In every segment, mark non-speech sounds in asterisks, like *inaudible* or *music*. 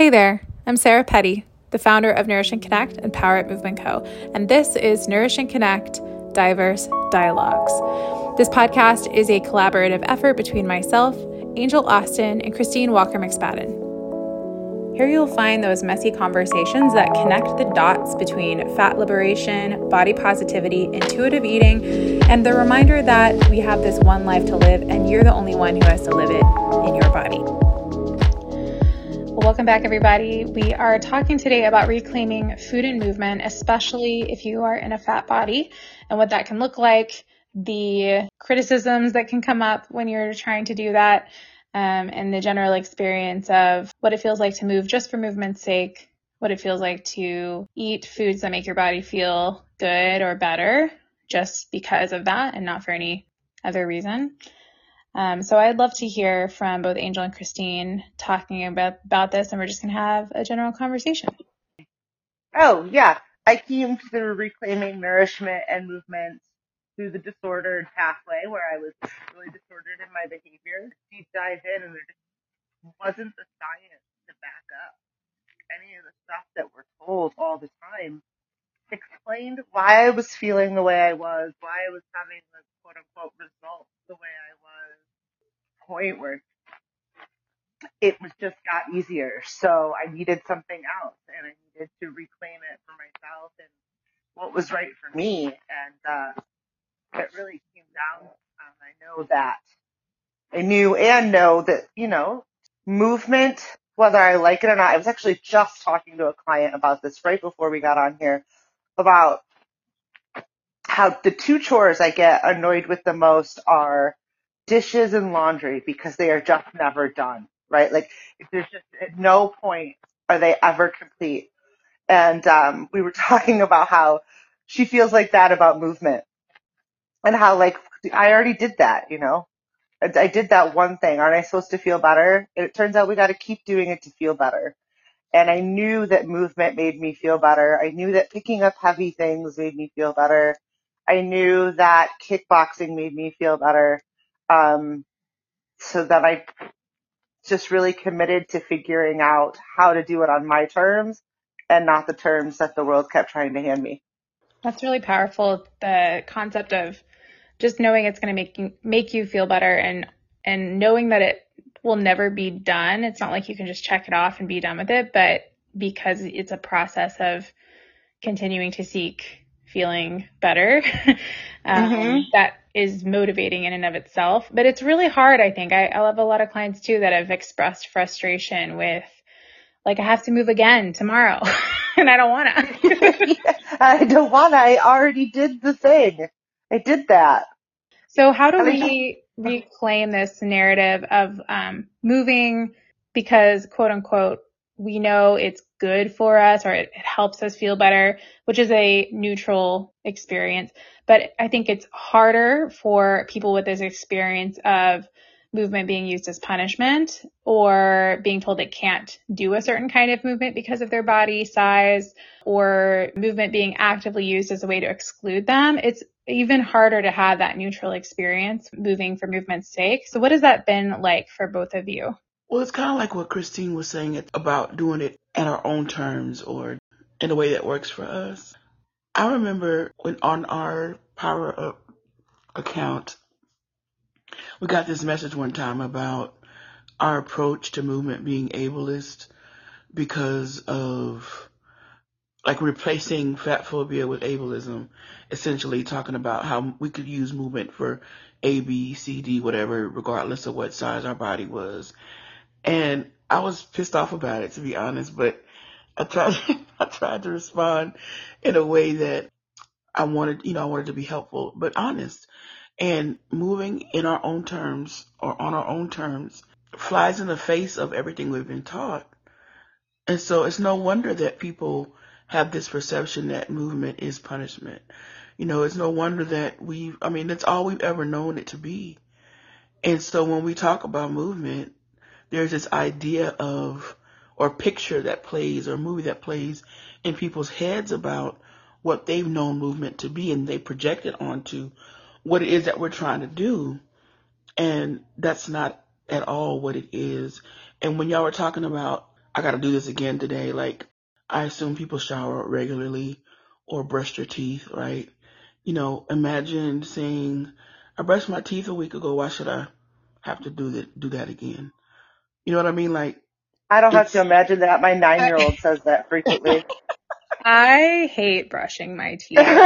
Hey there, I'm Sarah Petty, the founder of Nourish and Connect and Power Up Movement Co. And this is Nourish and Connect Diverse Dialogues. This podcast is a collaborative effort between myself, Angel Austin, and Christine Walker McSpadden. Here you'll find those messy conversations that connect the dots between fat liberation, body positivity, intuitive eating, and the reminder that we have this one life to live and you're the only one who has to live it in your body. Welcome back, everybody. We are talking today about reclaiming food and movement, especially if you are in a fat body and what that can look like, the criticisms that can come up when you're trying to do that, um, and the general experience of what it feels like to move just for movement's sake, what it feels like to eat foods that make your body feel good or better just because of that and not for any other reason. Um, so I'd love to hear from both Angel and Christine talking about, about this, and we're just going to have a general conversation. Oh, yeah. I came to the reclaiming nourishment and movement through the disordered pathway where I was really disordered in my behavior. Deep dive in, and there just wasn't the science to back up any of the stuff that we're told all the time. Explained why I was feeling the way I was, why I was having the quote unquote results the way I. Point where it was just got easier. So I needed something else and I needed to reclaim it for myself and what was right for me. And, uh, it really came down. Um, I know that I knew and know that, you know, movement, whether I like it or not, I was actually just talking to a client about this right before we got on here about how the two chores I get annoyed with the most are dishes and laundry because they are just never done, right? Like there's just at no point are they ever complete. And um, we were *laughs* talking about how she feels like that about movement and how like I already did that, you know. I, I did that one thing. Aren't I supposed to feel better? And it turns out we got to keep doing it to feel better. And I knew that movement made me feel better. I knew that picking up heavy things made me feel better. I knew that kickboxing made me feel better. Um, so that I just really committed to figuring out how to do it on my terms and not the terms that the world kept trying to hand me. That's really powerful. The concept of just knowing it's going to make you, make you feel better and, and knowing that it will never be done. It's not like you can just check it off and be done with it, but because it's a process of continuing to seek feeling better, *laughs* um, mm-hmm. that is motivating in and of itself. But it's really hard, I think. I, I have a lot of clients too that have expressed frustration with, like, I have to move again tomorrow *laughs* and I don't want to. *laughs* I don't want to. I already did the thing. I did that. So how do we reclaim this narrative of um, moving because quote unquote we know it's good for us or it, it helps us feel better, which is a neutral experience. But I think it's harder for people with this experience of movement being used as punishment or being told they can't do a certain kind of movement because of their body size or movement being actively used as a way to exclude them. It's even harder to have that neutral experience moving for movement's sake. So what has that been like for both of you? Well, it's kind of like what Christine was saying about doing it at our own terms or in a way that works for us. I remember when on our Power Up account, we got this message one time about our approach to movement being ableist because of like replacing fat phobia with ableism, essentially talking about how we could use movement for A, B, C, D, whatever, regardless of what size our body was. And I was pissed off about it, to be honest, but I tried, *laughs* I tried to respond in a way that I wanted, you know, I wanted to be helpful, but honest. And moving in our own terms or on our own terms flies in the face of everything we've been taught. And so it's no wonder that people have this perception that movement is punishment. You know, it's no wonder that we, I mean, that's all we've ever known it to be. And so when we talk about movement, there's this idea of, or picture that plays or movie that plays in people's heads about what they've known movement to be and they project it onto what it is that we're trying to do. And that's not at all what it is. And when y'all were talking about I got to do this again today. Like, I assume people shower regularly or brush their teeth, right? You know, imagine saying, I brushed my teeth a week ago. Why should I have to do that, do that again? You know what I mean? Like, I don't have to imagine that. My nine year old *laughs* says that frequently. I hate brushing my *laughs* teeth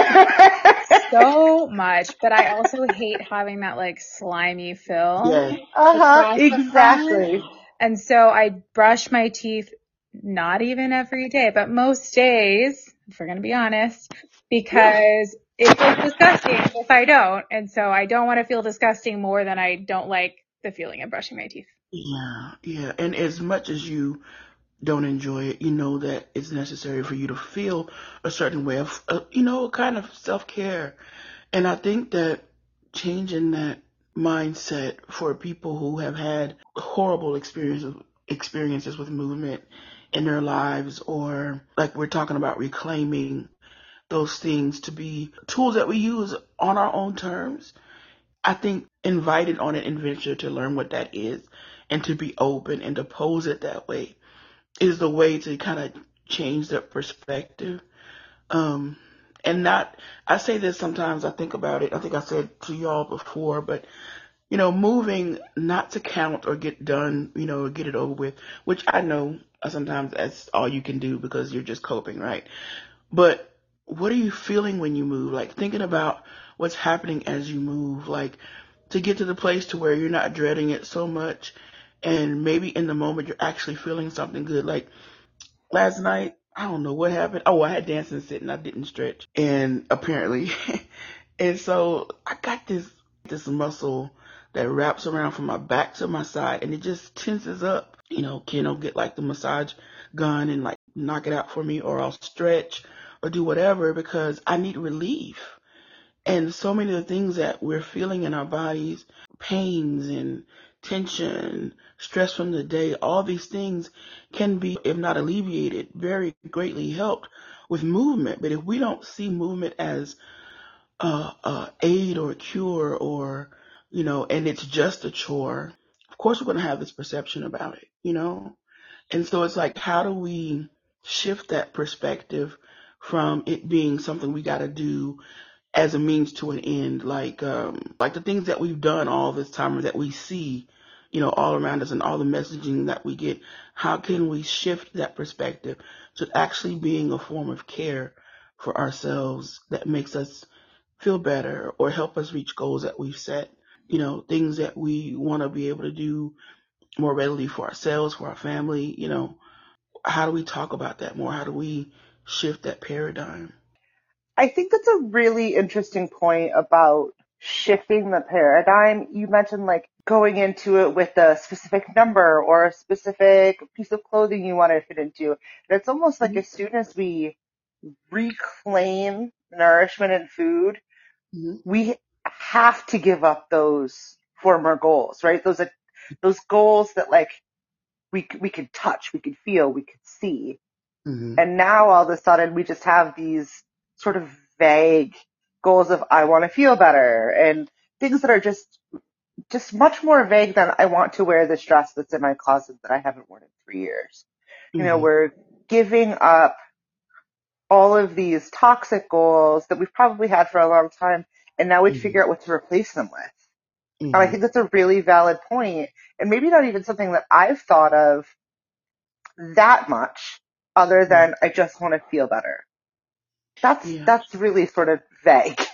so much, but I also hate having that like slimy film. yeah, Uh huh. across the front. Exactly. And so I brush my teeth not even every day, but most days, if we're going to be honest, because it feels disgusting if I don't. And so I don't want to feel disgusting more than I don't like the feeling of brushing my teeth. Yeah, yeah. And as much as you don't enjoy it, you know that it's necessary for you to feel a certain way of, uh, you know, kind of self care. And I think that changing that mindset for people who have had horrible experiences experiences with movement in their lives or like we're talking about reclaiming those things to be tools that we use on our own terms. I think invited on an adventure to learn what that is and to be open and to pose it that way is the way to kind of change that perspective. Um, and not, I say this sometimes, I think about it, I think I said to y'all before, but you know, moving not to count or get done, you know, or get it over with, which I know sometimes that's all you can do because you're just coping, right? But what are you feeling when you move? Like thinking about what's happening as you move, like to get to the place to where you're not dreading it so much and maybe in the moment you're actually feeling something good. Like last night, I don't know what happened. Oh, I had dancing sitting. I didn't stretch and apparently, *laughs* and so I got this, this muscle that wraps around from my back to my side and it just tenses up. You know, Ken will get like the massage gun and like knock it out for me or I'll stretch or do whatever because I need relief. And so many of the things that we're feeling in our bodies, pains and tension, stress from the day, all these things can be, if not alleviated, very greatly helped with movement. But if we don't see movement as a, a aid or cure or, you know, and it's just a chore, of course we're going to have this perception about it, you know? And so it's like, how do we shift that perspective from it being something we got to do as a means to an end, like um, like the things that we've done all this time or that we see, you know, all around us and all the messaging that we get. How can we shift that perspective to actually being a form of care for ourselves that makes us feel better or help us reach goals that we've set? You know, things that we want to be able to do more readily for ourselves, for our family. You know, how do we talk about that more? How do we shift that paradigm? I think that's a really interesting point about shifting the paradigm. You mentioned like going into it with a specific number or a specific piece of clothing you want to fit into. And it's almost like as soon as we reclaim nourishment and food, Mhm. we have to give up those former goals, right? Those, those goals that like we, we could touch, we could feel, we could see. hmm And now all of a sudden we just have these sort of vague goals of I want to feel better and things that are just just much more vague than I want to wear this dress that's in my closet that I haven't worn in three years. You know, Mhm. we're giving up all of these toxic goals that we've probably had for a long time and now we Mhm. figure out what to replace them with. And Mhm. I think that's a really valid point and maybe not even something that I've thought of that much other than I just want to feel better. That's, Yeah. that's really sort of vague. *laughs*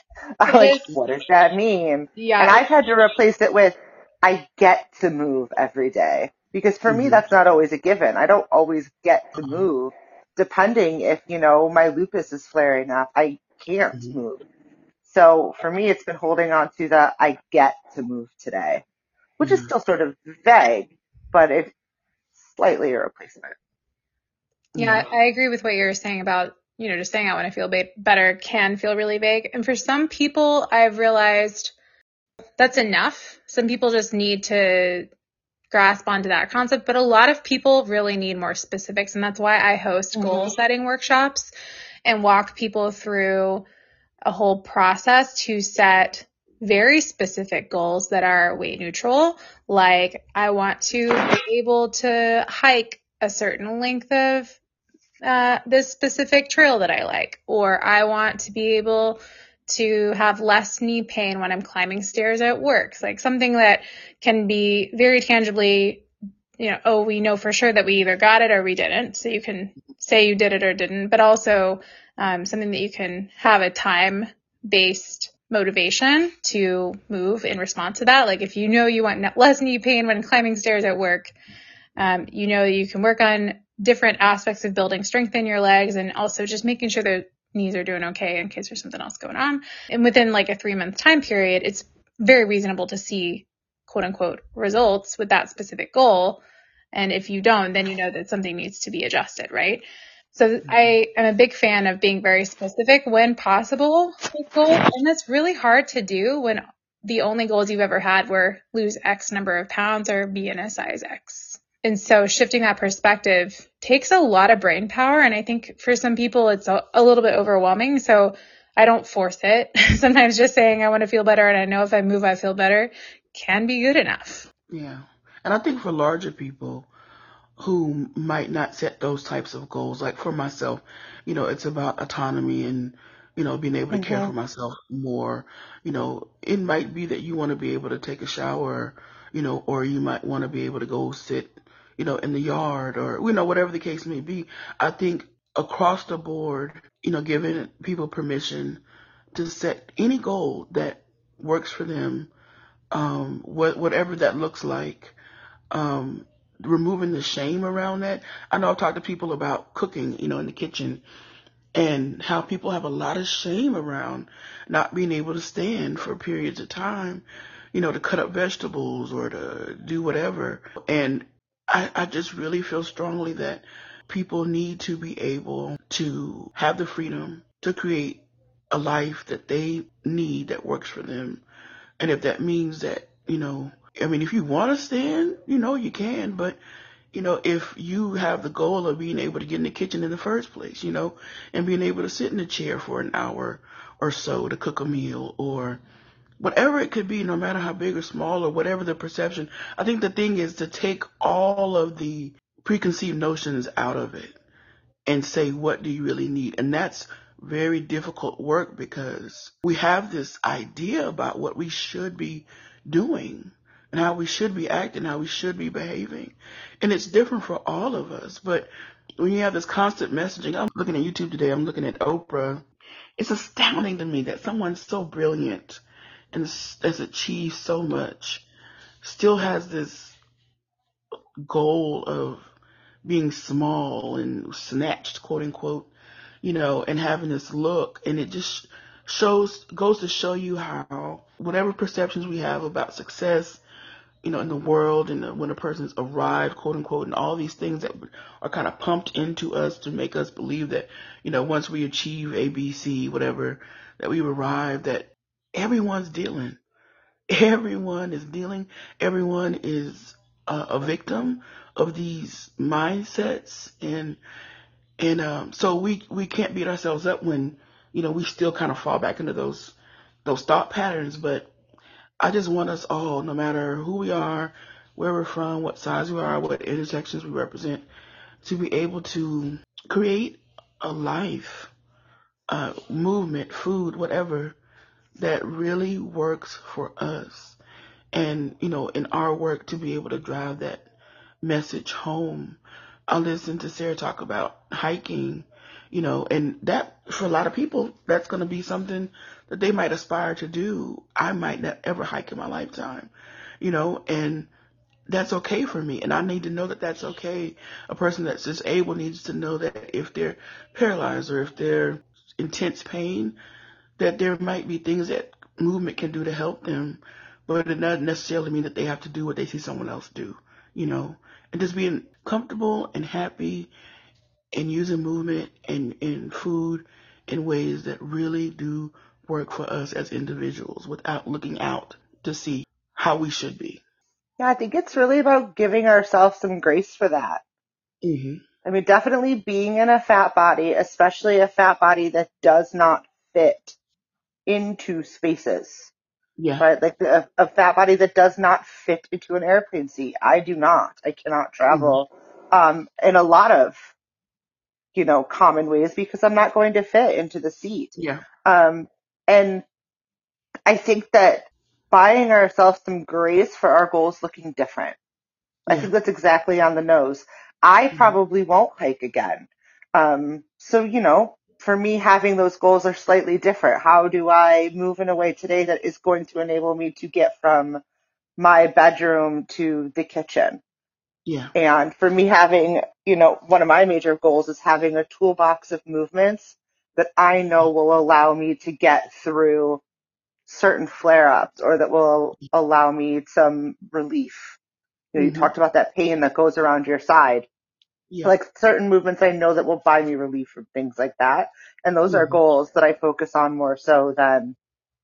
It like, is- what does that mean? Yeah. And I've had to replace it with, I get to move every day. Because for me, Mhm. that's not always a given. I don't always get to Uh-huh. move. Depending if, you know, my lupus is flaring up, I can't Mhm. move. So for me, it's been holding on to the, I get to move today, which is Mhm. still sort of vague, but it's slightly a replacement. Yeah, I agree with what you're saying about, you know, just saying I want to feel ba- better can feel really vague. And for some people, I've realized that's enough. Some people just need to grasp onto that concept, but a lot of people really need more specifics. And that's why I host Mhm. goal setting workshops and walk people through a whole process to set very specific goals that are weight neutral. Like I want to be able to hike a certain length of uh, this specific trail that I like, or I want to be able to have less knee pain when I'm climbing stairs at work. Like something that can be very tangibly, you know, oh, we know for sure that we either got it or we didn't. So you can say you did it or didn't, but also um, something that you can have a time based motivation to move in response to that. Like if you know you want less knee pain when climbing stairs at work, um, you know you can work on different aspects of building strength in your legs and also just making sure the knees are doing okay in case there's something else going on. And within like a three month time period, it's very reasonable to see quote unquote results with that specific goal. And if you don't, then you know that something needs to be adjusted, right? So. I am a big fan of being very specific when possible with goals. And that's really hard to do when the only goals you've ever had were lose X number of pounds or be in a size X. And so shifting that perspective takes a lot of brain power. And I think for some people, it's a, a little bit overwhelming. So I don't force it. *laughs* Sometimes just saying I want to feel better and I know if I move, I feel better can be good enough. Yeah. And I think for larger people, who might not set those types of goals. Like for myself, you know, it's about autonomy and, you know, being able to care for mm-hmm. myself more. You know, it might be that you want to be able to take a shower, you know, or you might want to be able to go sit, you know, in the yard or, you know, whatever the case may be. I think across the board, you know, giving people permission to set any goal that works for them, um, what, whatever that looks like, um, removing the shame around that. I know I've talked to people about cooking, you know, in the kitchen and how people have a lot of shame around not being able to stand for periods of time, you know, to cut up vegetables or to do whatever. And I, I just really feel strongly that people need to be able to have the freedom to create a life that they need that works for them. And if that means that, you know, I mean, if you want to stand, you know, you can, but you know, if you have the goal of being able to get in the kitchen in the first place, you know, and being able to sit in a chair for an hour or so to cook a meal or whatever it could be, no matter how big or small or whatever the perception, I think the thing is to take all of the preconceived notions out of it and say, what do you really need? And that's very difficult work because we have this idea about what we should be doing and how we should be acting, how we should be behaving. And it's different for all of us. But when you have this constant messaging, I'm looking at YouTube today, I'm looking at Oprah. It's astounding to me that someone so brilliant and has achieved so much still has this goal of being small and snatched, quote unquote, you know, and having this look. And it just shows, goes to show you how whatever perceptions we have about success you know, in the world and when a person's arrived, quote unquote, and all these things that are kind of pumped into us to make us believe that, you know, once we achieve A, B, C, whatever, that we've arrived, that everyone's dealing. Everyone is dealing. Everyone is uh, a victim of these mindsets. And, and, um, so we, we can't beat ourselves up when, you know, we still kind of fall back into those, those thought patterns, but I just want us all, no matter who we are, where we're from, what size we are, what intersections we represent, to be able to create a life, uh, movement, food, whatever, that really works for us. And, you know, in our work to be able to drive that message home. I listened to Sarah talk about hiking you know, and that for a lot of people, that's going to be something that they might aspire to do. I might not ever hike in my lifetime, you know, and that's okay for me. And I need to know that that's okay. A person that's disabled needs to know that if they're paralyzed or if they're intense pain, that there might be things that movement can do to help them, but it doesn't necessarily mean that they have to do what they see someone else do, you know, and just being comfortable and happy and using movement and, and food in ways that really do work for us as individuals without looking out to see how we should be. Yeah, I think it's really about giving ourselves some grace for that. Mm-hmm. I mean, definitely being in a fat body, especially a fat body that does not fit into spaces. Yeah. Right? Like a, a fat body that does not fit into an airplane seat. I do not. I cannot travel um, in a lot of, you know, common ways because I'm not going to fit into the seat. Yeah. Um, and I think that buying ourselves some grace for our goals looking different. I Yeah. think that's exactly on the nose. I Mhm. probably won't hike again. Um, so, you know, for me, having those goals are slightly different. How do I move in a way today that is going to enable me to get from my bedroom to the kitchen? Yeah. And for me, having, you know, one of my major goals is having a toolbox of movements that I know will allow me to get through certain flare ups or that will allow me some relief. You know, you Mhm. talked about that pain that goes around your side. Yeah. Like certain movements I know that will buy me relief from things like that. And those are Mhm. goals that I focus on more so than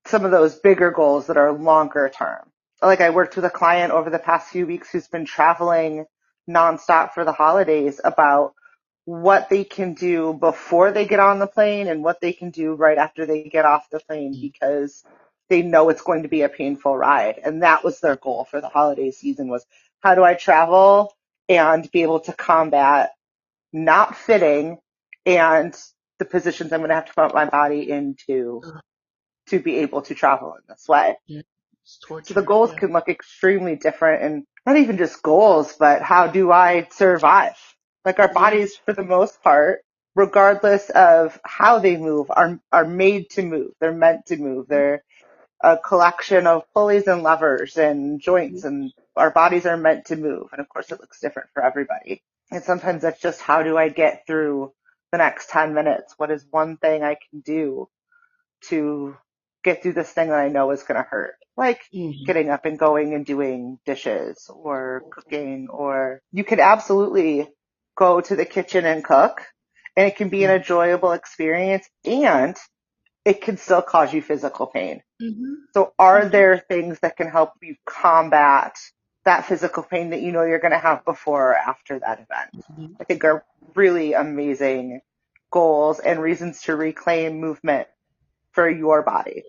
some of those bigger goals that are longer term. Like I worked with a client over the past few weeks who's been traveling nonstop for the holidays about what they can do before they get on the plane and what they can do right after they get off the plane Mhm. because they know it's going to be a painful ride. And that was their goal for the holiday season was how do I travel and be able to combat not fitting and the positions I'm going to have to put my body into to be able to travel in this way. It's torture. So the goals Yeah. can look extremely different and not even just goals, but how do I survive? Like our bodies for the most part, regardless of how they move, are, are made to move. They're meant to move. Mm-hmm. They're a collection of pulleys and levers and joints and our bodies are meant to move. And of course it looks different for everybody. And sometimes that's just how do I get through the next 10 minutes? What is one thing I can do to get through this thing that I know is going to hurt? Like Mhm. getting up and going and doing dishes or cooking or you could absolutely go to the kitchen and cook and it can be an Mhm. enjoyable experience and it can still cause you physical pain. Mhm. So are Mhm. there things that can help you combat that physical pain that you know you're going to have before or after that event? Mhm. I think are really amazing goals and reasons to reclaim movement for your body.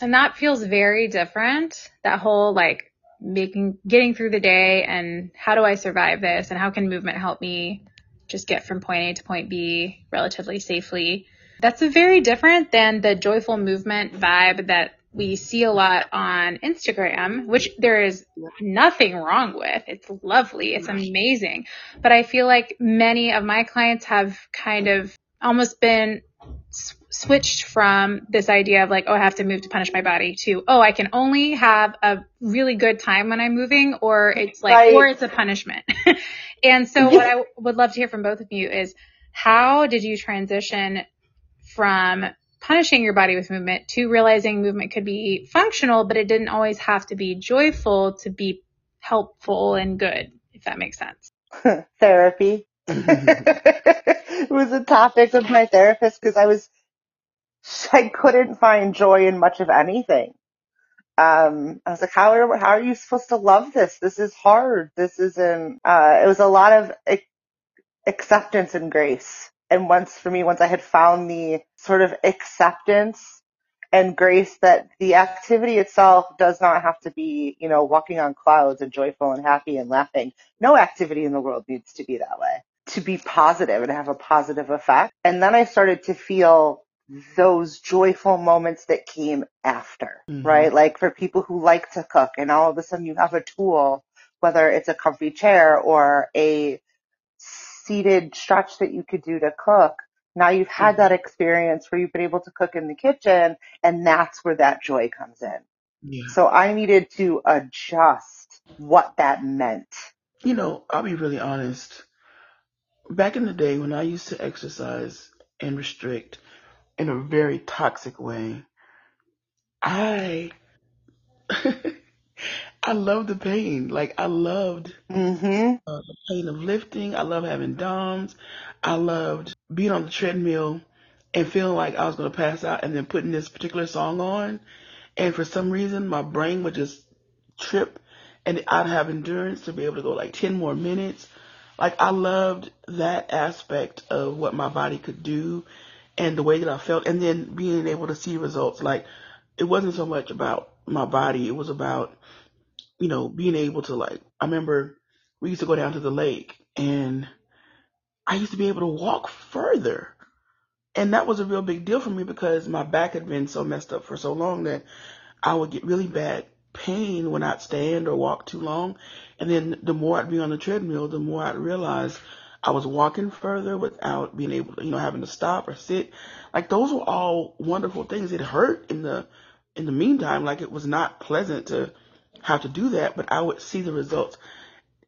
And that feels very different. That whole like making, getting through the day and how do I survive this and how can movement help me just get from point A to point B relatively safely. That's a very different than the joyful movement vibe that we see a lot on Instagram, which there is nothing wrong with. It's lovely. It's amazing. But I feel like many of my clients have kind of almost been switched from this idea of like, oh, I have to move to punish my body to, oh, I can only have a really good time when I'm moving or it's like, Right. or it's a punishment. *laughs* and so what I *laughs* would love to hear from both of you is how did you transition from punishing your body with movement to realizing movement could be functional, but it didn't always have to be joyful to be helpful and good, if that makes sense. *laughs* Therapy. *laughs* it was a topic with my therapist because I was, I couldn't find joy in much of anything. Um, I was like, how are, how are you supposed to love this? This is hard. This isn't, uh, it was a lot of ac- acceptance and grace. And once for me, once I had found the sort of acceptance and grace that the activity itself does not have to be, you know, walking on clouds and joyful and happy and laughing. No activity in the world needs to be that way. To be positive and have a positive effect. And then I started to feel those joyful moments that came after, Mhm. right? Like for people who like to cook and all of a sudden you have a tool, whether it's a comfy chair or a seated stretch that you could do to cook. Now you've had Mhm. that experience where you've been able to cook in the kitchen and that's where that joy comes in. Yeah. So I needed to adjust what that meant. You know, I'll be really honest. Back in the day when I used to exercise and restrict in a very toxic way, I *laughs* I loved the pain. Like I loved hmm uh, the pain of lifting. I love having DOMs. I loved being on the treadmill and feeling like I was going to pass out and then putting this particular song on. And for some reason, my brain would just trip and I'd have endurance to be able to go like 10 more minutes. Like I loved that aspect of what my body could do and the way that I felt and then being able to see results. Like it wasn't so much about my body. It was about, you know, being able to like, I remember we used to go down to the lake and I used to be able to walk further. And that was a real big deal for me because my back had been so messed up for so long that I would get really bad pain when I'd stand or walk too long. And then the more I'd be on the treadmill, the more I'd realize I was walking further without being able to, you know, having to stop or sit. Like those were all wonderful things. It hurt in the, in the meantime. Like it was not pleasant to have to do that, but I would see the results.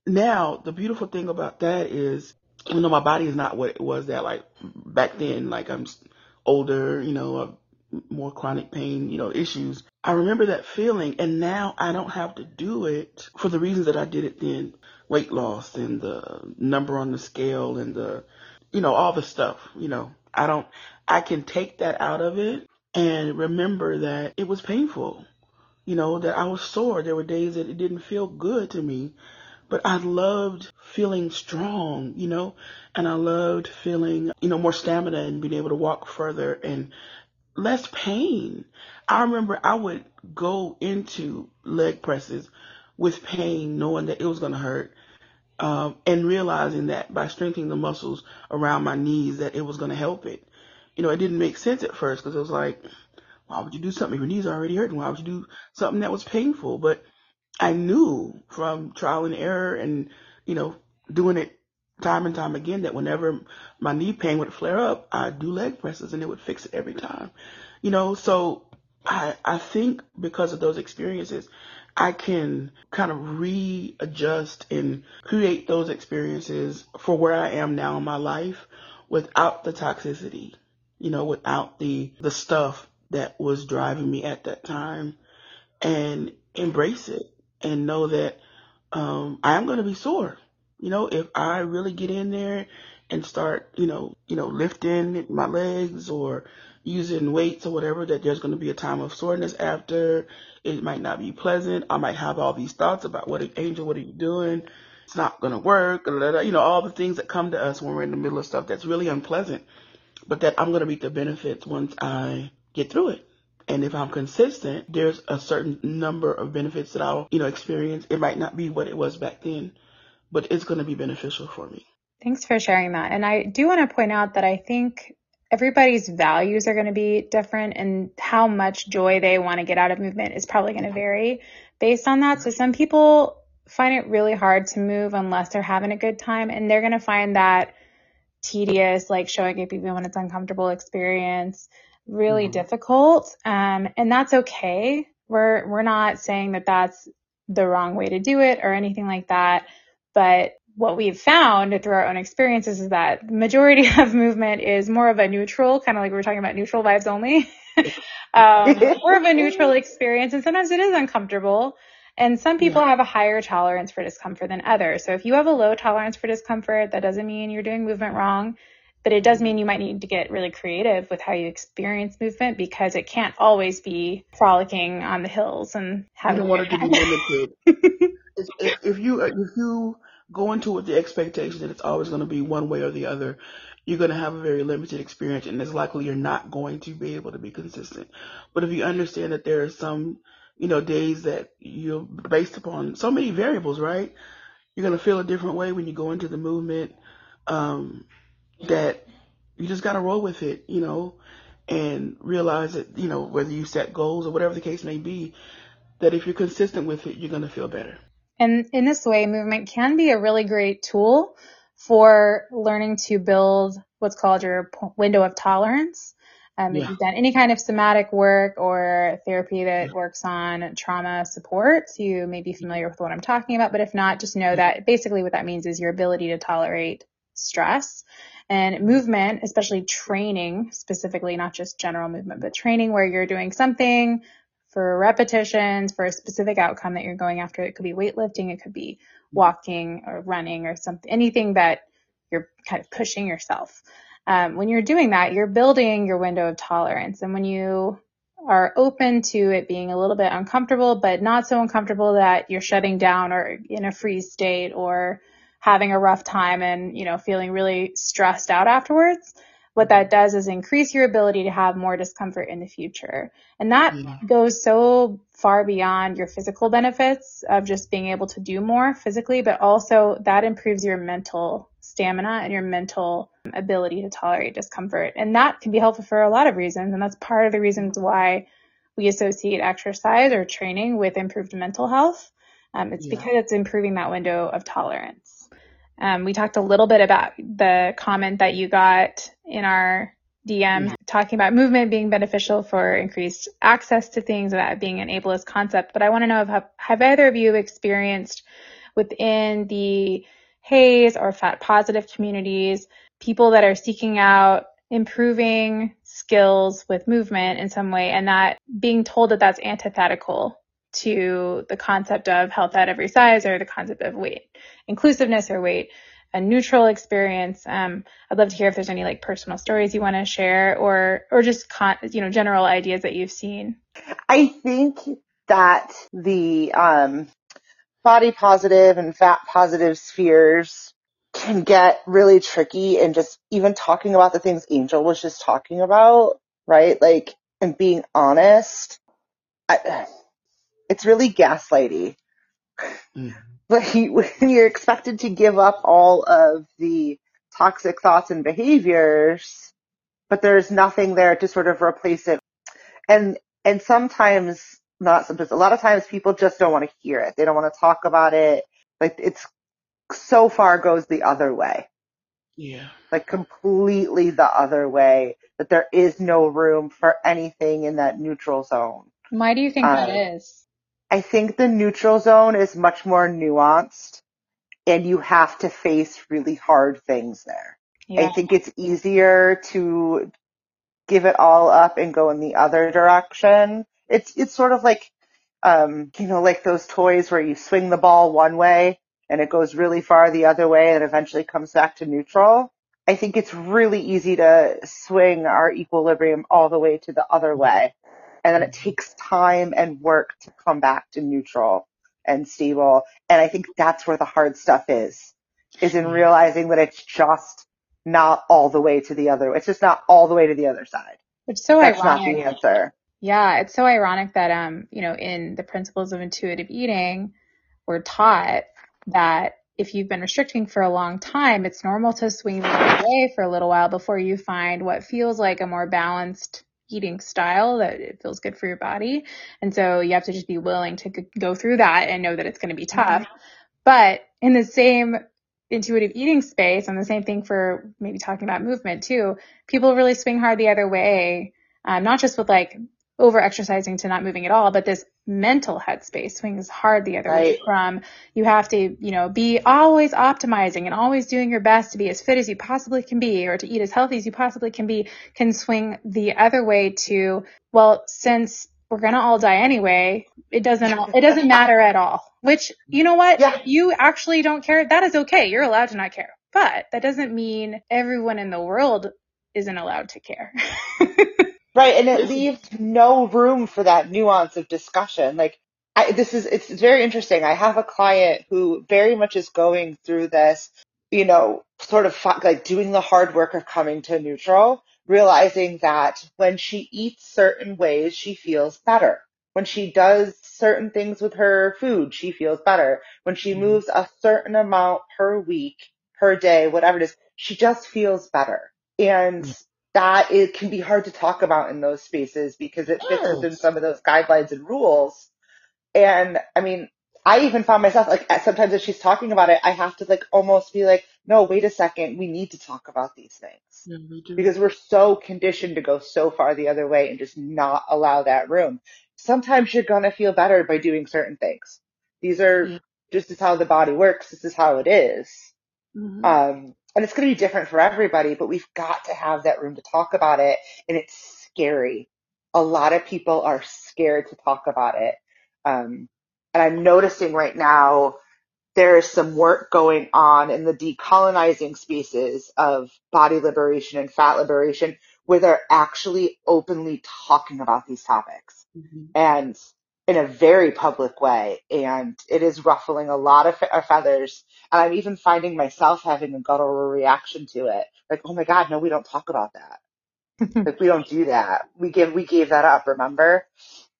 Now, the beautiful thing about that is, even though my body is not what it was that like back then, like I'm older, you know, more chronic pain, you know, issues. I remember that feeling and now I don't have to do it for the reasons that I did it then. Weight loss and the number on the scale and the, you know, all the stuff, you know, I don't, I can take that out of it and remember that it was painful, you know, that I was sore. There were days that it didn't feel good to me, but I loved feeling strong, you know, and I loved feeling, you know, more stamina and being able to walk further and less pain. I remember I would go into leg presses with pain, knowing that it was going to hurt, um, and realizing that by strengthening the muscles around my knees, that it was going to help it. You know, it didn't make sense at first because it was like, why would you do something if your knees are already hurting? Why would you do something that was painful? But I knew from trial and error and, you know, doing it time and time again that whenever my knee pain would flare up, I'd do leg presses and it would fix it every time. You know, so I I think because of those experiences, I can kind of readjust and create those experiences for where I am now in my life without the toxicity, you know, without the the stuff that was driving me at that time and embrace it and know that um, I am going to be sore. You know, if I really get in there and start, you know, you know, lifting my legs or using weights or whatever, that there's going to be a time of soreness after. It might not be pleasant. I might have all these thoughts about what, Angel, what are you doing? It's not going to work. You know, all the things that come to us when we're in the middle of stuff that's really unpleasant, but that I'm going to reap the benefits once I get through it. And if I'm consistent, there's a certain number of benefits that I'll, you know, experience. It might not be what it was back then, but it's going to be beneficial for me. Thanks for sharing that. And I do want to point out that I think everybody's values are going to be different and how much joy they want to get out of movement is probably going to vary based on that. So some people find it really hard to move unless they're having a good time and they're going to find that tedious, like showing up even when it's uncomfortable experience really mm-hmm. difficult. Um, and that's okay. We're, we're not saying that that's the wrong way to do it or anything like that. But what we've found through our own experiences is that the majority *laughs* of movement is more of a neutral, kind of like we were talking about neutral vibes only, *laughs* um, more of a neutral experience. And sometimes it is uncomfortable. And some people yeah. have a higher tolerance for discomfort than others. So if you have a low tolerance for discomfort, that doesn't mean you're doing movement wrong but it does mean you might need to get really creative with how you experience movement because it can't always be frolicking on the hills and having. You don't want it to be limited. *laughs* if, you if you go into it with the expectation that it's always going to be one way or the other, you're going to have a very limited experience, and it's likely you're not going to be able to be consistent. But if you understand that there are some, you know, days that you're based upon so many variables, right? You're going to feel a different way when you go into the movement. Um, that you just got to roll with it, you know, and realize that, you know, whether you set goals or whatever the case may be, that if you're consistent with it, you're going to feel better. And in this way, movement can be a really great tool for learning to build what's called your window of tolerance. Um, yeah. If you've done any kind of somatic work or therapy that works on trauma support, you may be familiar with what I'm talking about. But if not, just know that basically what that means is your ability to tolerate stress and movement, especially training specifically, not just general movement, but training where you're doing something for repetitions for a specific outcome that you're going after. It could be weightlifting, it could be walking or running or something, anything that you're kind of pushing yourself. Um, when you're doing that, you're building your window of tolerance. And when you are open to it being a little bit uncomfortable, but not so uncomfortable that you're shutting down or in a freeze state or having a rough time and, you know, feeling really stressed out afterwards, what that does is increase your ability to have more discomfort in the future. And that yeah. goes so far beyond your physical benefits of just being able to do more physically, but also that improves your mental stamina and your mental ability to tolerate discomfort. And that can be helpful for a lot of reasons. And that's part of the reasons why we associate exercise or training with improved mental health. Um, it's yeah. because it's improving that window of tolerance. Um, we talked a little bit about the comment that you got in our DM yeah. talking about movement being beneficial for increased access to things, that being an ableist concept. But I want to know if have, have either of you experienced within the HAES or fat positive communities people that are seeking out improving skills with movement in some way and that being told that that's antithetical to the concept of health at every size or the concept of weight inclusiveness or weight a neutral experience. Um, I'd love to hear if there's any like personal stories you want to share or or just con- you know general ideas that you've seen. I think that the um, body positive and fat positive spheres can get really tricky and just even talking about the things Angel was just talking about, right? Like and being honest. I, it's really gaslighty. Mm but *laughs* when you're expected to give up all of the toxic thoughts and behaviors, but there's nothing there to sort of replace it. And, and sometimes, not sometimes, a lot of times people just don't want to hear it. They don't want to talk about it. Like it's so far goes the other way. Yeah. Like completely the other way that there is no room for anything in that neutral zone. Why do you think um, that is? I think the neutral zone is much more nuanced and you have to face really hard things there. Yeah. I think it's easier to give it all up and go in the other direction. It's, it's sort of like, um, you know, like those toys where you swing the ball one way and it goes really far the other way and eventually comes back to neutral. I think it's really easy to swing our equilibrium all the way to the other way and then it takes time and work to come back to neutral and stable. And I think that's where the hard stuff is, is in realizing that it's just not all the way to the other. It's just not all the way to the other side. It's so that's ironic. not the answer. Yeah, it's so ironic that um, you know, in the principles of intuitive eating, we're taught that if you've been restricting for a long time, it's normal to swing away for a little while before you find what feels like a more balanced eating style that it feels good for your body. And so you have to just be willing to go through that and know that it's going to be tough. Mm-hmm. But in the same intuitive eating space and the same thing for maybe talking about movement too, people really swing hard the other way. Um, not just with like over exercising to not moving at all, but this mental headspace swings hard the other right. way from you have to, you know, be always optimizing and always doing your best to be as fit as you possibly can be or to eat as healthy as you possibly can be can swing the other way to, well, since we're going to all die anyway, it doesn't, it doesn't matter at all, which, you know what? Yeah. You actually don't care. That is okay. You're allowed to not care, but that doesn't mean everyone in the world isn't allowed to care. *laughs* Right, and it leaves no room for that nuance of discussion. Like, I, this is, it's very interesting. I have a client who very much is going through this, you know, sort of like doing the hard work of coming to neutral, realizing that when she eats certain ways, she feels better. When she does certain things with her food, she feels better. When she mm-hmm. moves a certain amount per week, per day, whatever it is, she just feels better. And mm that it can be hard to talk about in those spaces because it fits yes. within some of those guidelines and rules. And I mean, I even found myself like sometimes if she's talking about it, I have to like almost be like, no, wait a second, we need to talk about these things. Yeah, we because we're so conditioned to go so far the other way and just not allow that room. Sometimes you're gonna feel better by doing certain things. These are yeah. just is how the body works. This is how it is. Mm-hmm. Um, and it's going to be different for everybody, but we've got to have that room to talk about it. And it's scary. A lot of people are scared to talk about it. Um, and I'm noticing right now there is some work going on in the decolonizing spaces of body liberation and fat liberation where they're actually openly talking about these topics. Mm-hmm. And in a very public way and it is ruffling a lot of feathers and i'm even finding myself having a guttural reaction to it like oh my god no we don't talk about that *laughs* like we don't do that we give we gave that up remember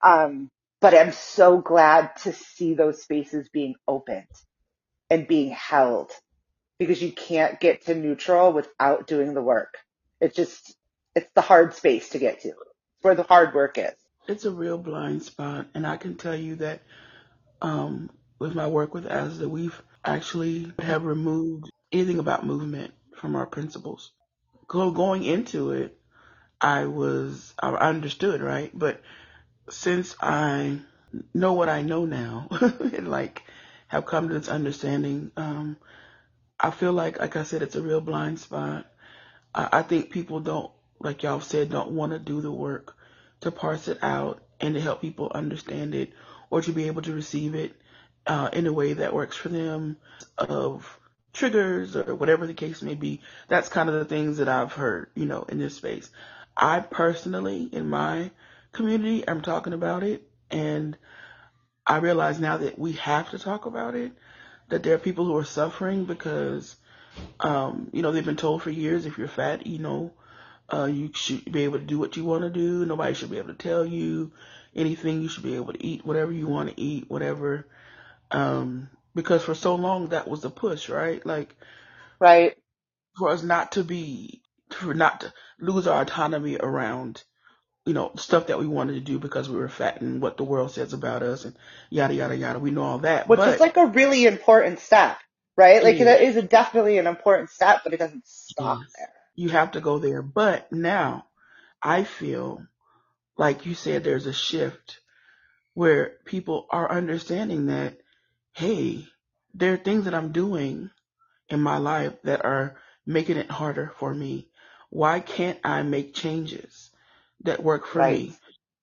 um but i'm so glad to see those spaces being opened and being held because you can't get to neutral without doing the work. It's just, it's the hard space to get to. It's where the hard work is. It's a real blind spot. And I can tell you that um, with my work with ASDAH, we've actually have removed anything about movement from our principles. Go, going into it, I was, I understood, right? But since I know what I know now, *laughs* and like have come to this understanding, um, I feel like, like I said, it's a real blind spot. I, I think people don't, like y'all said, don't want to do the work to parse it out and to help people understand it or to be able to receive it uh, in a way that works for them of triggers or whatever the case may be. That's kind of the things that I've heard, you know, in this space. I personally, in my community, I'm talking about it and I realize now that we have to talk about it, that there are people who are suffering because, um, you know, they've been told for years if you're fat, you know, uh, you should be able to do what you want to do. Nobody should be able to tell you anything. You should be able to eat whatever you want to eat, whatever. Um, because for so long that was the push, right? Like, right. For us not to be, for not to lose our autonomy around you know, stuff that we wanted to do because we were fat and what the world says about us and yada, yada, yada. We know all that. Which but, is like a really important step, right? Like yeah. it is a definitely an important step, but it doesn't stop yes. there. You have to go there. But now I feel like you said there's a shift where people are understanding that, hey, there are things that I'm doing in my life that are making it harder for me. Why can't I make changes? that work for right. me.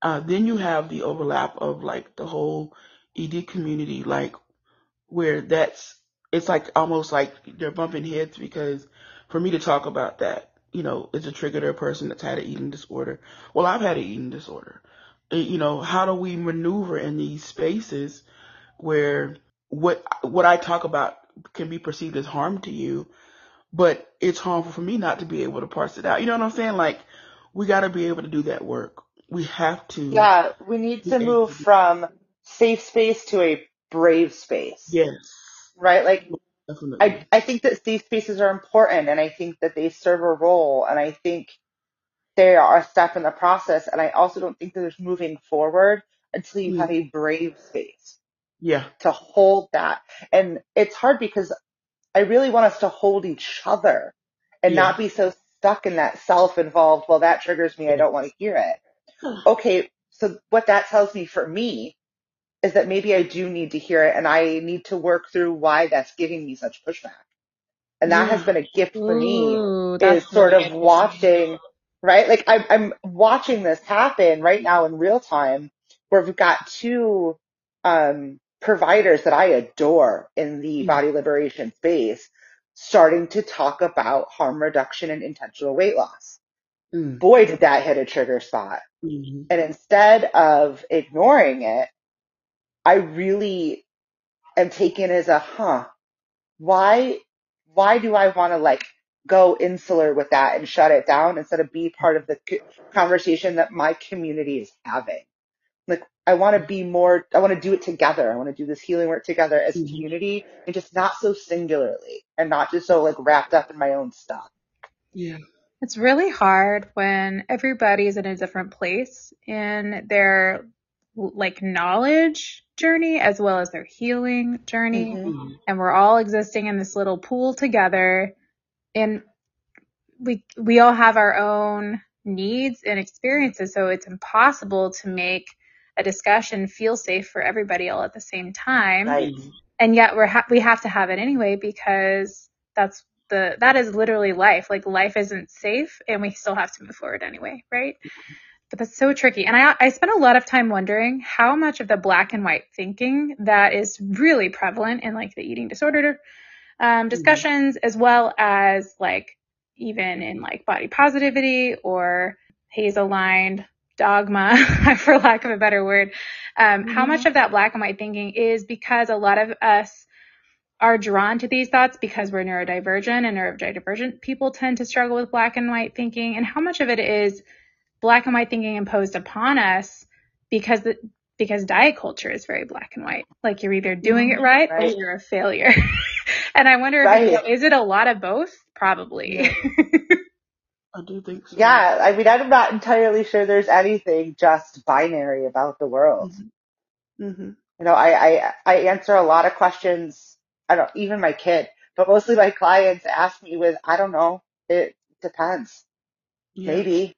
Uh, then you have the overlap of like the whole ED community, like where that's, it's like almost like they're bumping heads because for me to talk about that, you know, is a trigger to a person that's had an eating disorder. Well, I've had an eating disorder. Uh, you know, how do we maneuver in these spaces where what, what I talk about can be perceived as harm to you, but it's harmful for me not to be able to parse it out. You know what I'm saying? Like, we got to be able to do that work. We have to. Yeah, we need to move from safe space to a brave space. Yes. Right? Like, Definitely. I, I think that safe spaces are important and I think that they serve a role and I think they are a step in the process. And I also don't think that there's moving forward until you mm. have a brave space. Yeah. To hold that. And it's hard because I really want us to hold each other and yeah. not be so stuck in that self-involved, well, that triggers me. I don't want to hear it. *sighs* Okay. So what that tells me for me is that maybe I do need to hear it and I need to work through why that's giving me such pushback. And that has been a gift for Ooh, me is sort of watching, right? Like I'm, I'm watching this happen right now in real time where we've got two, um, providers that I adore in the mm. body liberation space starting to talk about harm reduction and intentional weight loss. Mm. Boy, did that hit a trigger spot. Mm-hmm. And instead of ignoring it, I really am taken as a, huh, why, why do I want to like go insular with that and shut it down instead of be part of the conversation that my community is having? Like, I want to be more, I want to do it together. I want to do this healing work together as a mm-hmm. community and just not so singularly and not just so like wrapped up in my own stuff. Yeah. It's really hard when everybody is in a different place in their like knowledge journey as well as their healing journey. Mm-hmm. And we're all existing in this little pool together and we, we all have our own needs and experiences. So it's impossible to make a discussion feel safe for everybody all at the same time. Right. And yet we're ha- we have to have it anyway because that's the that is literally life. Like life isn't safe and we still have to move forward anyway, right? But that's so tricky. And I I spent a lot of time wondering how much of the black and white thinking that is really prevalent in like the eating disorder um, mm-hmm. discussions mm-hmm. as well as like even in like body positivity or HAES aligned dogma, *laughs* for lack of a better word, um, mm-hmm. how much of that black and white thinking is because a lot of us are drawn to these thoughts because we're neurodivergent and neurodivergent people tend to struggle with black and white thinking and how much of it is black and white thinking imposed upon us because the, because diet culture is very black and white. Like you're either doing it right, right. or you're a failure. *laughs* and I wonder, Right. if, you know, is it a lot of both? Probably. Yeah. *laughs* I do think so. Yeah, I mean, I'm not entirely sure there's anything just binary about the world. Mm-hmm. You know, I, I, I answer a lot of questions. I don't, even my kid, but mostly my clients ask me with, I don't know. It depends. Yeah. Maybe.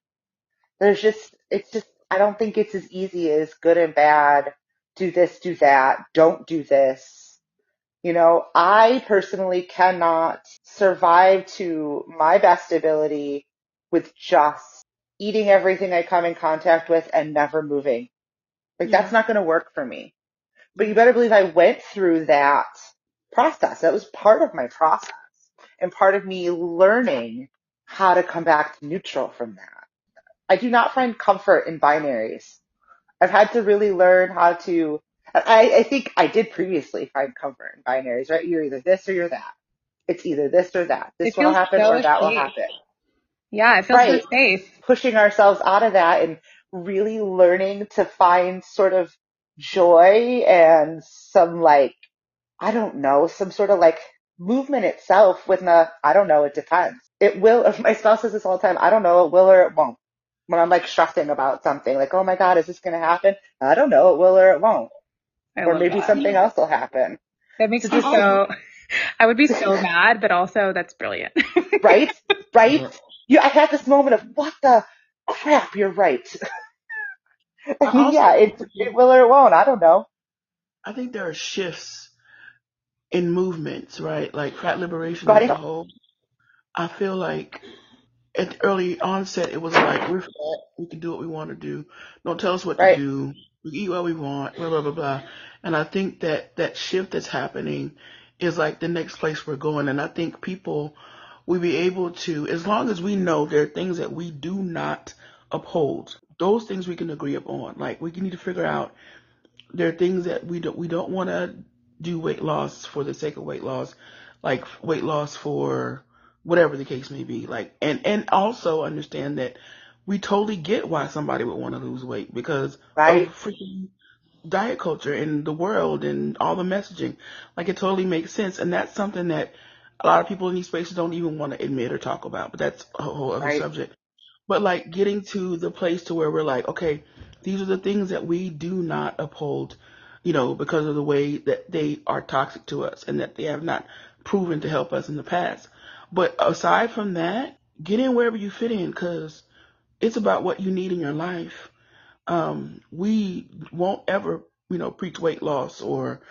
There's just, it's just, I don't think it's as easy as good and bad. Do this, do that. Don't do this. You know, I personally cannot survive to my best ability with just eating everything I come in contact with and never moving. Like Yeah. that's not going to work for me. But you better believe I went through that process. That was part of my process and part of me learning how to come back to neutral from that. I do not find comfort in binaries. I've had to really learn how to, I, I think I did previously find comfort in binaries, right? You're either this or you're that. It's either this or that. This will happen so or that will happen. Yeah, it feels Right. so safe. Pushing ourselves out of that and really learning to find sort of joy and some like, I don't know, some sort of like movement itself with the, I don't know, it depends. It will, my spouse says this all the time, I don't know, it will or it won't. When I'm like stressing about something, like, oh my God, is this going to happen? I don't know, it will or it won't. I or maybe that. something else will happen. That makes me so. *laughs* I would be so *laughs* mad, but also that's brilliant. Right? *laughs* Right? Yeah, I had this moment of, what the crap, you're right. *laughs* I I mean, also- yeah, it, it will or it won't. I don't know. I think there are shifts in movements, right? Like fat liberation Right. as a whole. I feel like at the early onset, it was like we're fat, we can do what we want to do. Don't tell us what Right. to do. We eat what we want. Blah blah blah blah. And I think that that shift that's happening is like the next place we're going. And I think people will be able to, as long as we know there are things that we do not uphold, those things we can agree upon. Like we need to figure out there are things that we don't we don't want to do weight loss for the sake of weight loss, like weight loss for whatever the case may be. Like and and also understand that we totally get why somebody would want to lose weight because Right. of freaking diet culture and the world and all the messaging. Like it totally makes sense, and that's something that a lot of people in these spaces don't even want to admit or talk about. But that's a whole other Right. subject. But like getting to the place to where we're like, okay, these are the things that we do not uphold, you know, because of the way that they are toxic to us and that they have not proven to help us in the past. But aside from that, get in wherever you fit in because it's about what you need in your life. Um, we won't ever, you know, preach weight loss or,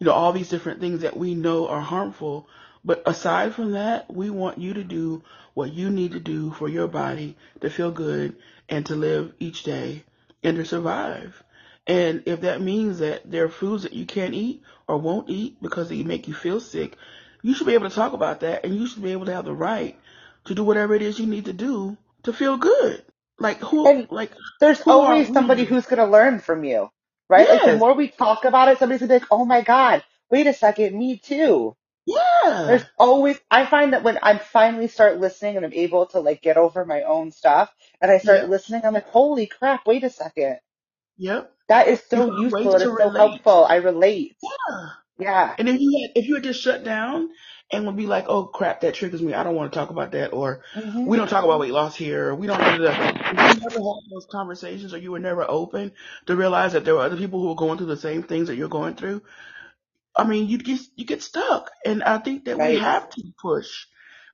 you know, all these different things that we know are harmful. But aside from that, we want you to do what you need to do for your body to feel good and to live each day and to survive. And if that means that there are foods that you can't eat or won't eat because they make you feel sick, you should be able to talk about that and you should be able to have the right to do whatever it is you need to do to feel good. Like who, And- like, There's Who always somebody who's going to learn from you, right? Like the more we talk about it, somebody's going to be like, oh my God, wait a second, me too. Yeah. There's always, I find that when I finally start listening and I'm able to like get over my own stuff and I start Yeah. listening, I'm like, holy crap, wait a second. Yep. That is so useful. ways It to is so relate. helpful. I relate. Yeah. Yeah. And if you had, if you had just shut down and would be like, oh crap, that triggers me. I don't want to talk about that. Or Mhm. we don't talk about weight loss here. Or we don't. You never had those conversations, or you were never open to realize that there were other people who were going through the same things that you're going through. I mean, you get you get stuck, and I think that we Right. have to push.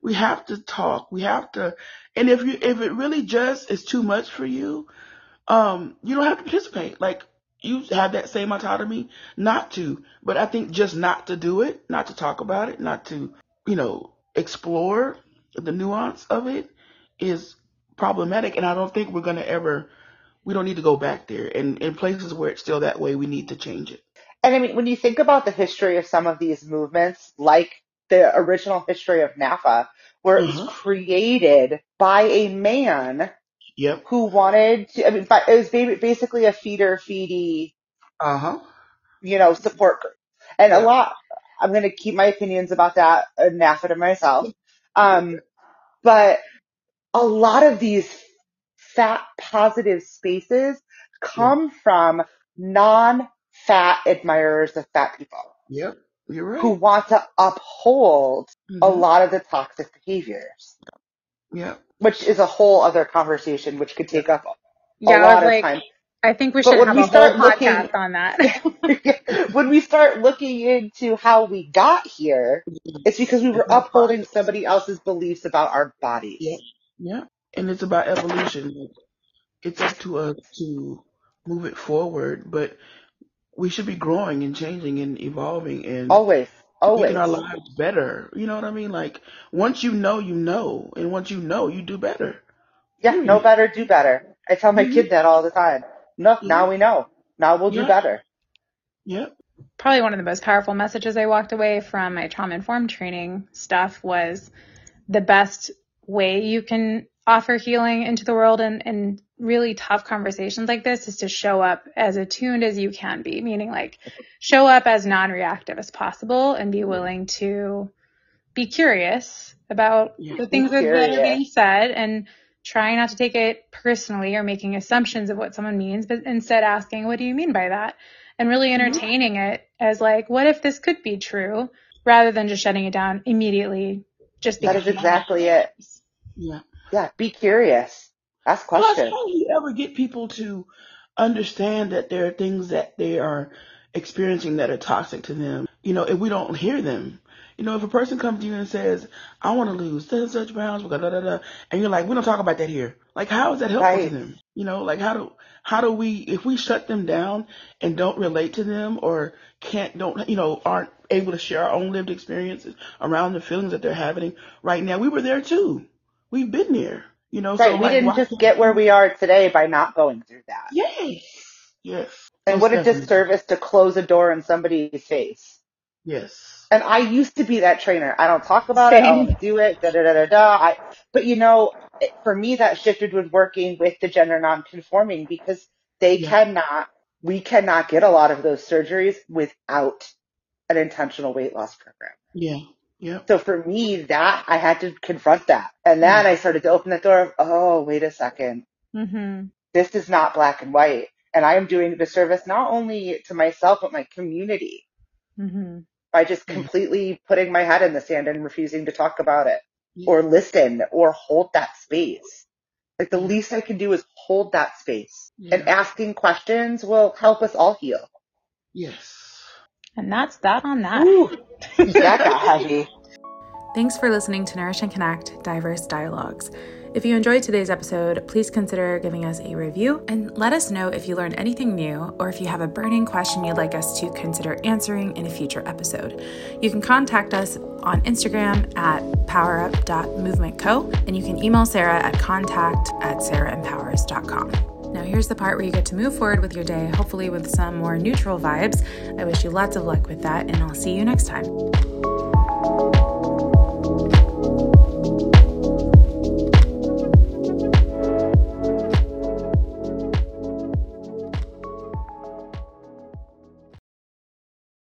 We have to talk. We have to. And if you if it really just is too much for you, um, you don't have to participate. Like you have that same autonomy not to. But I think just not to do it, not to talk about it, not to, you know, explore the nuance of it is problematic. And I don't think we're going to ever, we don't need to go back there. And in places where it's still that way, we need to change it. And I mean, when you think about the history of some of these movements, like the original history of NAAFA, where it was Mhm. created by a man Yep. who wanted to, I mean, it was basically a feeder feedee, Uh huh. you know, support group. And a lot, I'm going to keep my opinions about that uh, NAAFA to myself. Um, but a lot of these fat positive spaces come from non-fat admirers of fat people. Yep. You're right. who want to uphold a Mhm. lot of the toxic behaviors, Yeah. which is a whole other conversation, which could take up a Yeah, I lot was of like, time. I think we should have we a whole start looking- podcast on that. *laughs* when we start looking into how we got here, it's because we were upholding somebody else's beliefs about our bodies. Yeah. Yeah. And it's about evolution. It's up to us to move it forward, but we should be growing and changing and evolving and Always, always. making our lives better. You know what I mean? Like once you know, you know, and once you know, you do better. Yeah, Period. know better, do better. I tell my Mhm. kid that all the time. No, Yeah. now we know. Now we'll do Yeah. better. Yep. Probably one of the most powerful messages I walked away from my trauma informed training stuff was the best way you can offer healing into the world and, and really tough conversations like this is to show up as attuned as you can be, meaning like show up as non-reactive as possible and be willing to be curious about Yeah. the things Be that that are being said and try not to take it personally or making assumptions of what someone means, but instead asking, what do you mean by that? And really Mhm. entertaining it as like, what if this could be true? Rather than just shutting it down immediately just That because is exactly it. Yeah. Yeah, be curious. Ask Plus, questions. how do you ever get people to understand that there are things that they are experiencing that are toxic to them? You know, if we don't hear them. You know, if a person comes to you and says, I want to lose such and such pounds, blah, blah, blah, blah, and you're like, we don't talk about that here. Like, how is that helpful Right. to them? You know, like how do, how do we, if we shut them down and don't relate to them or can't, don't, you know, aren't able to share our own lived experiences around the feelings that they're having right now, we were there too. We've been there, you know, Right. so we like, didn't just get where we- are today by not going through that. Yes. Yes. And what a disservice to close a door in somebody's face. Yes. And I used to be that trainer. I don't talk about it. I don't do it. Da da da da da. I, but you know, it- for me, that shifted with working with the gender nonconforming because they Yeah. cannot, we cannot get a lot of those surgeries without an intentional weight loss program. Yeah. Yep. So for me, that I had to confront that. And then I started to open the door of, oh, wait a second. hmm This is not black and white. And I am doing a disservice not only to myself, but my community hmm by just Yeah. completely putting my head in the sand and refusing to talk about it Yeah. or listen or hold that space. Like the least I can do is hold that space and asking questions will help us all heal. Yes. And that's that on that. Ooh, *laughs* that got heavy. Thanks for listening to Nourish and Connect Diverse Dialogues. If you enjoyed today's episode, please consider giving us a review and let us know if you learned anything new or if you have a burning question you'd like us to consider answering in a future episode. You can contact us on Instagram at powerup.movementco and you can email Sarah at contact at sarahempowers.com. Now, here's the part where you get to move forward with your day, hopefully with some more neutral vibes. I wish you lots of luck with that, and I'll see you next time.